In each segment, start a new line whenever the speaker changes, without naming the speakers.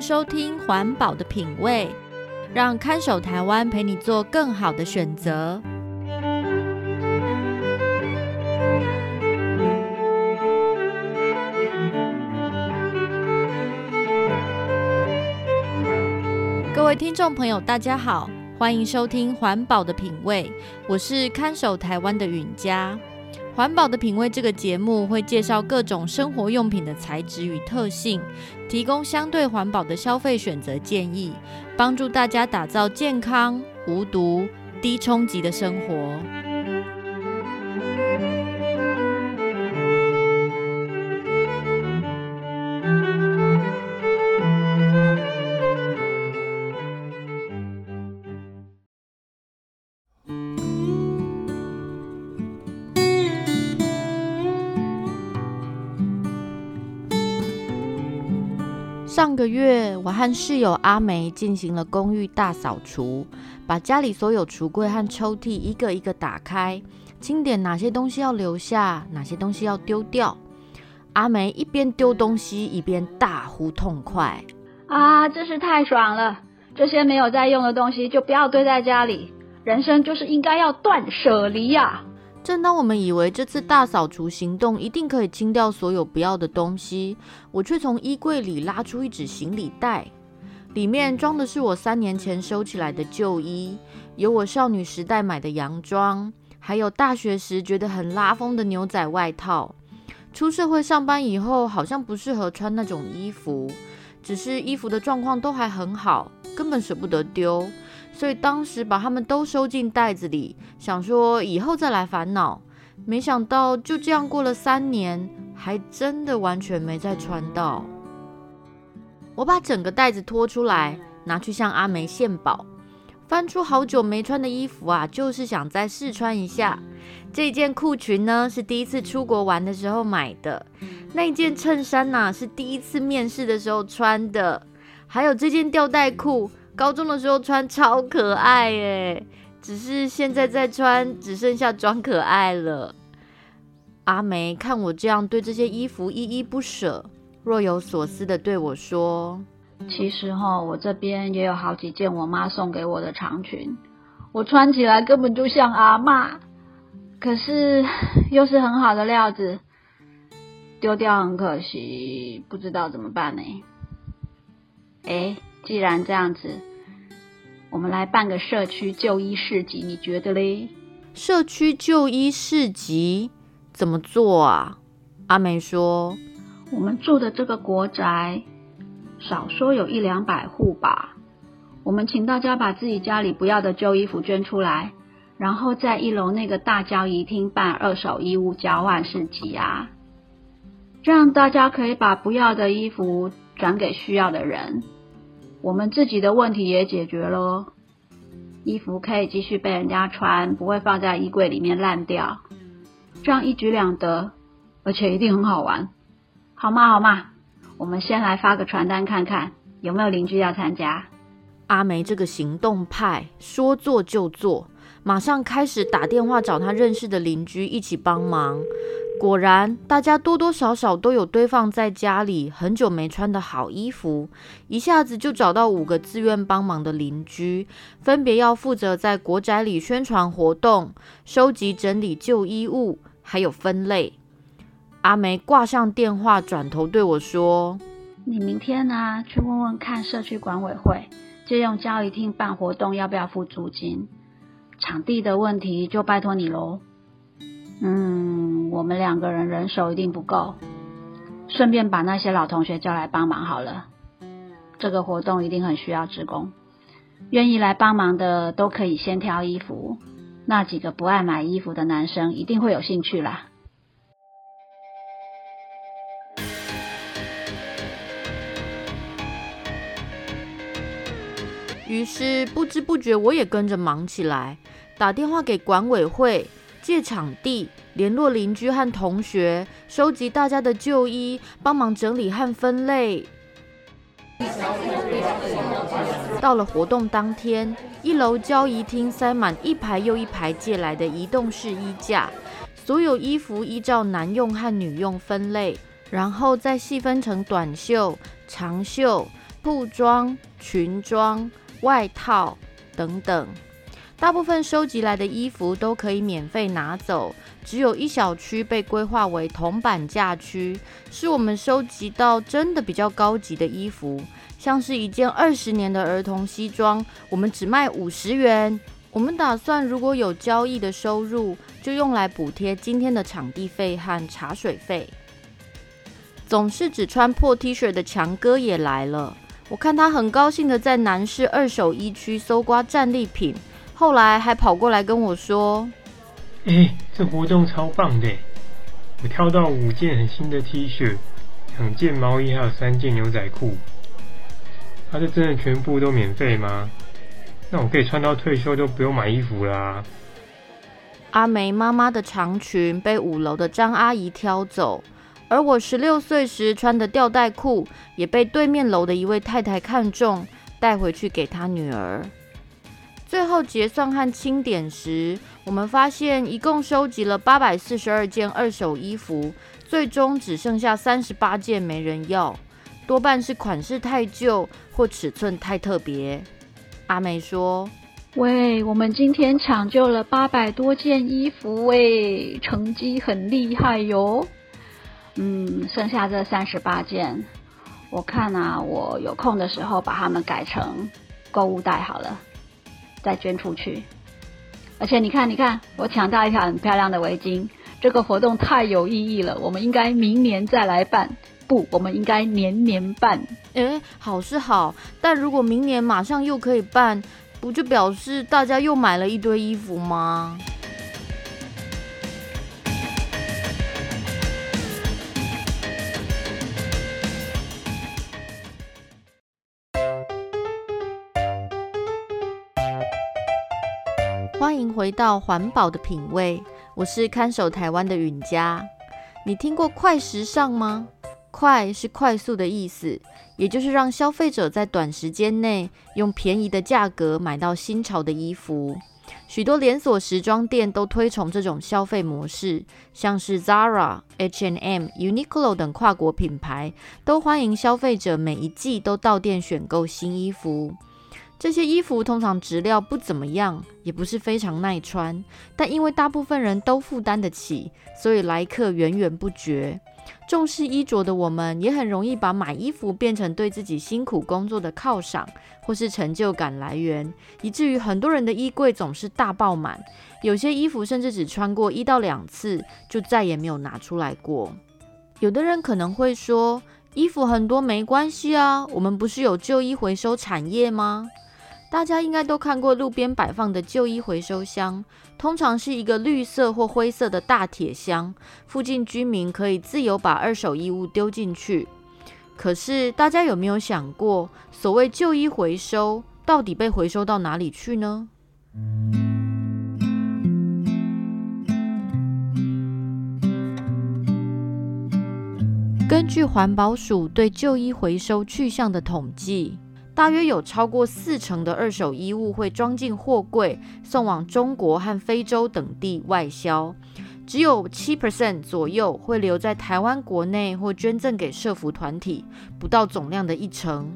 收听《环保的品味》，让看守台湾陪你做更好的选择。各位听众朋友，大家好，欢迎收听《环保的品味》，我是看守台湾的允嘉。环保的品味这个节目会介绍各种生活用品的材质与特性，提供相对环保的消费选择建议，帮助大家打造健康、无毒、低冲击的生活。上个月，我和室友阿梅进行了公寓大扫除，把家里所有橱柜和抽屉一个一个打开，清点哪些东西要留下，哪些东西要丢掉。阿梅一边丢东西，一边大呼痛快：“
啊，真是太爽了！这些没有在用的东西就不要堆在家里，人生就是应该要断舍离呀！”
正当我们以为这次大扫除行动一定可以清掉所有不要的东西，我却从衣柜里拉出一纸行李袋，里面装的是我三年前收起来的旧衣，有我少女时代买的洋装，还有大学时觉得很拉风的牛仔外套。出社会上班以后，好像不适合穿那种衣服，只是衣服的状况都还很好，根本舍不得丢。所以当时把它们都收进袋子里，想说以后再来烦恼。没想到就这样过了三年，还真的完全没再穿到。我把整个袋子拖出来，拿去向阿梅献宝。翻出好久没穿的衣服啊，就是想再试穿一下。这件裤裙呢，是第一次出国玩的时候买的。那件衬衫呢，是第一次面试的时候穿的。还有这件吊带裤。高中的时候穿超可爱耶，只是现在再穿只剩下装可爱了。阿梅看我这样对这些衣服依依不舍，若有所思的对我说：“
其实哈，我这边也有好几件我妈送给我的长裙，我穿起来根本就像阿妈，可是 又是很好的料子，丢掉很可惜，不知道怎么办呢？”哎。既然这样子，我们来办个社区旧衣市集，你觉得嘞？
社区旧衣市集怎么做啊？阿梅说：“
我们住的这个国宅，少说有一两百户吧。我们请大家把自己家里不要的旧衣服捐出来，然后在一楼那个大交易厅办二手衣物交换市集啊，这样大家可以把不要的衣服转给需要的人。”我们自己的问题也解决了，衣服可以继续被人家穿，不会放在衣柜里面烂掉，这样一举两得，而且一定很好玩，好吗？好吗？我们先来发个传单看看，有没有邻居要参加。
阿梅这个行动派，说做就做，马上开始打电话找他认识的邻居一起帮忙。果然，大家多多少少都有堆放在家里很久没穿的好衣服，一下子就找到五个自愿帮忙的邻居，分别要负责在国宅里宣传活动、收集整理旧衣物，还有分类。阿梅挂上电话，转头对我说：“
你明天呢，去问问看社区管委会，借用交易厅办活动要不要付租金？场地的问题就拜托你喽。”嗯，我们两个人人手一定不够，顺便把那些老同学叫来帮忙好了。这个活动一定很需要职工，愿意来帮忙的都可以先挑衣服。那几个不爱买衣服的男生一定会有兴趣啦。
于是不知不觉我也跟着忙起来，打电话给管委会。借场地，联络邻居和同学，收集大家的旧衣，帮忙整理和分类。到了活动当天，一楼交易厅塞满一排又一排借来的移动式衣架，所有衣服依照男用和女用分类，然后再细分成短袖、长袖、裤装、裙装、外套等等。大部分收集来的衣服都可以免费拿走，只有一小区被规划为铜板价区，是我们收集到真的比较高级的衣服，像是一件二十年的儿童西装，我们只卖五十元。我们打算如果有交易的收入，就用来补贴今天的场地费和茶水费。总是只穿破 T 恤的强哥也来了，我看他很高兴的在南市二手一区搜刮战利品。后来还跑过来跟我说：“
哎、欸，这活动超棒的！我挑到五件很新的 T 恤，两件毛衣，还有三件牛仔裤。他、啊、这真的全部都免费吗？那我可以穿到退休都不用买衣服啦。”
阿梅妈妈的长裙被五楼的张阿姨挑走，而我十六岁时穿的吊带裤也被对面楼的一位太太看中，带回去给她女儿。最后结算和清点时，我们发现一共收集了八百四十二件二手衣服，最终只剩下三十八件没人要，多半是款式太旧或尺寸太特别。阿梅说：“
喂，我们今天抢救了八百多件衣服，喂，成绩很厉害哟。嗯，剩下这三十八件，我看啊，我有空的时候把它们改成购物袋好了。”再捐出去，而且你看，你看，我抢到一条很漂亮的围巾。这个活动太有意义了，我们应该明年再来办。不，我们应该年年办。
诶，好是好，但如果明年马上又可以办，不就表示大家又买了一堆衣服吗？回到环保的品味，我是看守台湾的允嘉。你听过快时尚吗？快是快速的意思，也就是让消费者在短时间内用便宜的价格买到新潮的衣服。许多连锁时装店都推崇这种消费模式，像是 Zara、H&M、Uniqlo 等跨国品牌都欢迎消费者每一季都到店选购新衣服。这些衣服通常质料不怎么样，也不是非常耐穿，但因为大部分人都负担得起，所以来客源源不绝。重视衣着的我们，也很容易把买衣服变成对自己辛苦工作的犒赏，或是成就感来源，以至于很多人的衣柜总是大爆满，有些衣服甚至只穿过一到两次，就再也没有拿出来过。有的人可能会说，衣服很多没关系啊，我们不是有旧衣回收产业吗？大家应该都看过路边摆放的旧衣回收箱，通常是一个绿色或灰色的大铁箱，附近居民可以自由把二手衣物丢进去。可是，大家有没有想过，所谓旧衣回收，到底被回收到哪里去呢？根据环保署对旧衣回收去向的统计。大约有超过四成的二手衣物会装进货柜，送往中国和非洲等地外销，只有七 percent 左右会留在台湾国内或捐赠给社福团体，不到总量的一成。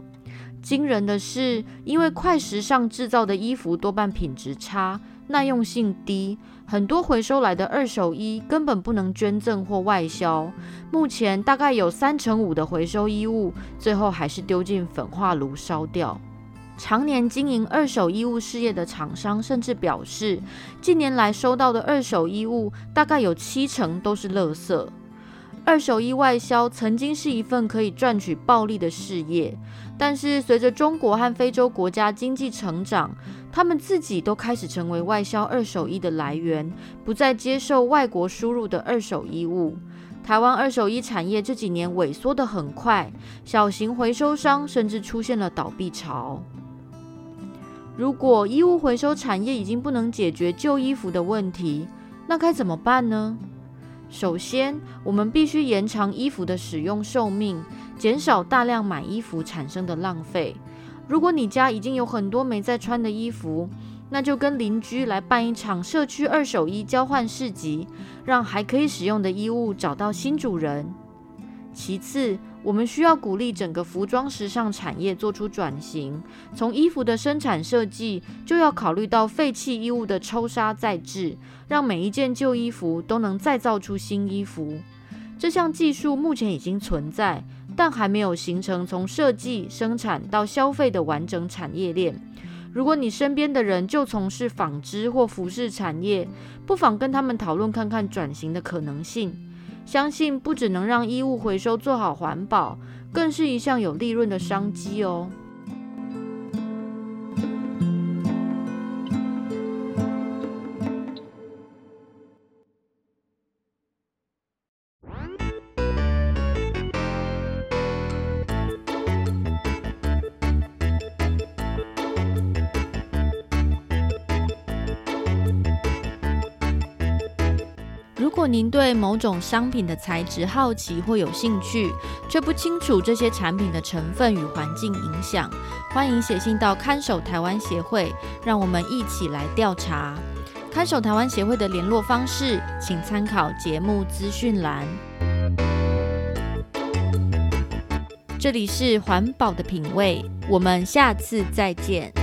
惊人的是，因为快时尚制造的衣服多半品质差，耐用性低。很多回收来的二手衣根本不能捐赠或外销。目前大概有三成五的回收衣物最后还是丢进焚化炉烧掉。常年经营二手衣物事业的厂商甚至表示，近年来收到的二手衣物大概有七成都是垃圾。二手衣外销曾经是一份可以赚取暴利的事业，但是随着中国和非洲国家经济成长，他们自己都开始成为外销二手衣的来源，不再接受外国输入的二手衣物。台湾二手衣产业这几年萎缩得很快，小型回收商甚至出现了倒闭潮。如果衣物回收产业已经不能解决旧衣服的问题，那该怎么办呢？首先，我们必须延长衣服的使用寿命，减少大量买衣服产生的浪费。如果你家已经有很多没在穿的衣服，那就跟邻居来办一场社区二手衣交换市集，让还可以使用的衣物找到新主人。其次，我们需要鼓励整个服装时尚产业做出转型，从衣服的生产设计就要考虑到废弃衣物的抽纱再制，让每一件旧衣服都能再造出新衣服。这项技术目前已经存在，但还没有形成从设计、生产到消费的完整产业链。如果你身边的人就从事纺织或服饰产业，不妨跟他们讨论看看转型的可能性。相信不只能让衣物回收做好环保，更是一项有利润的商机哦。如果您对某种商品的材质好奇或有兴趣，却不清楚这些产品的成分与环境影响，欢迎写信到看守台湾协会，让我们一起来调查。看守台湾协会的联络方式，请参考节目资讯栏。这里是环保的品味，我们下次再见。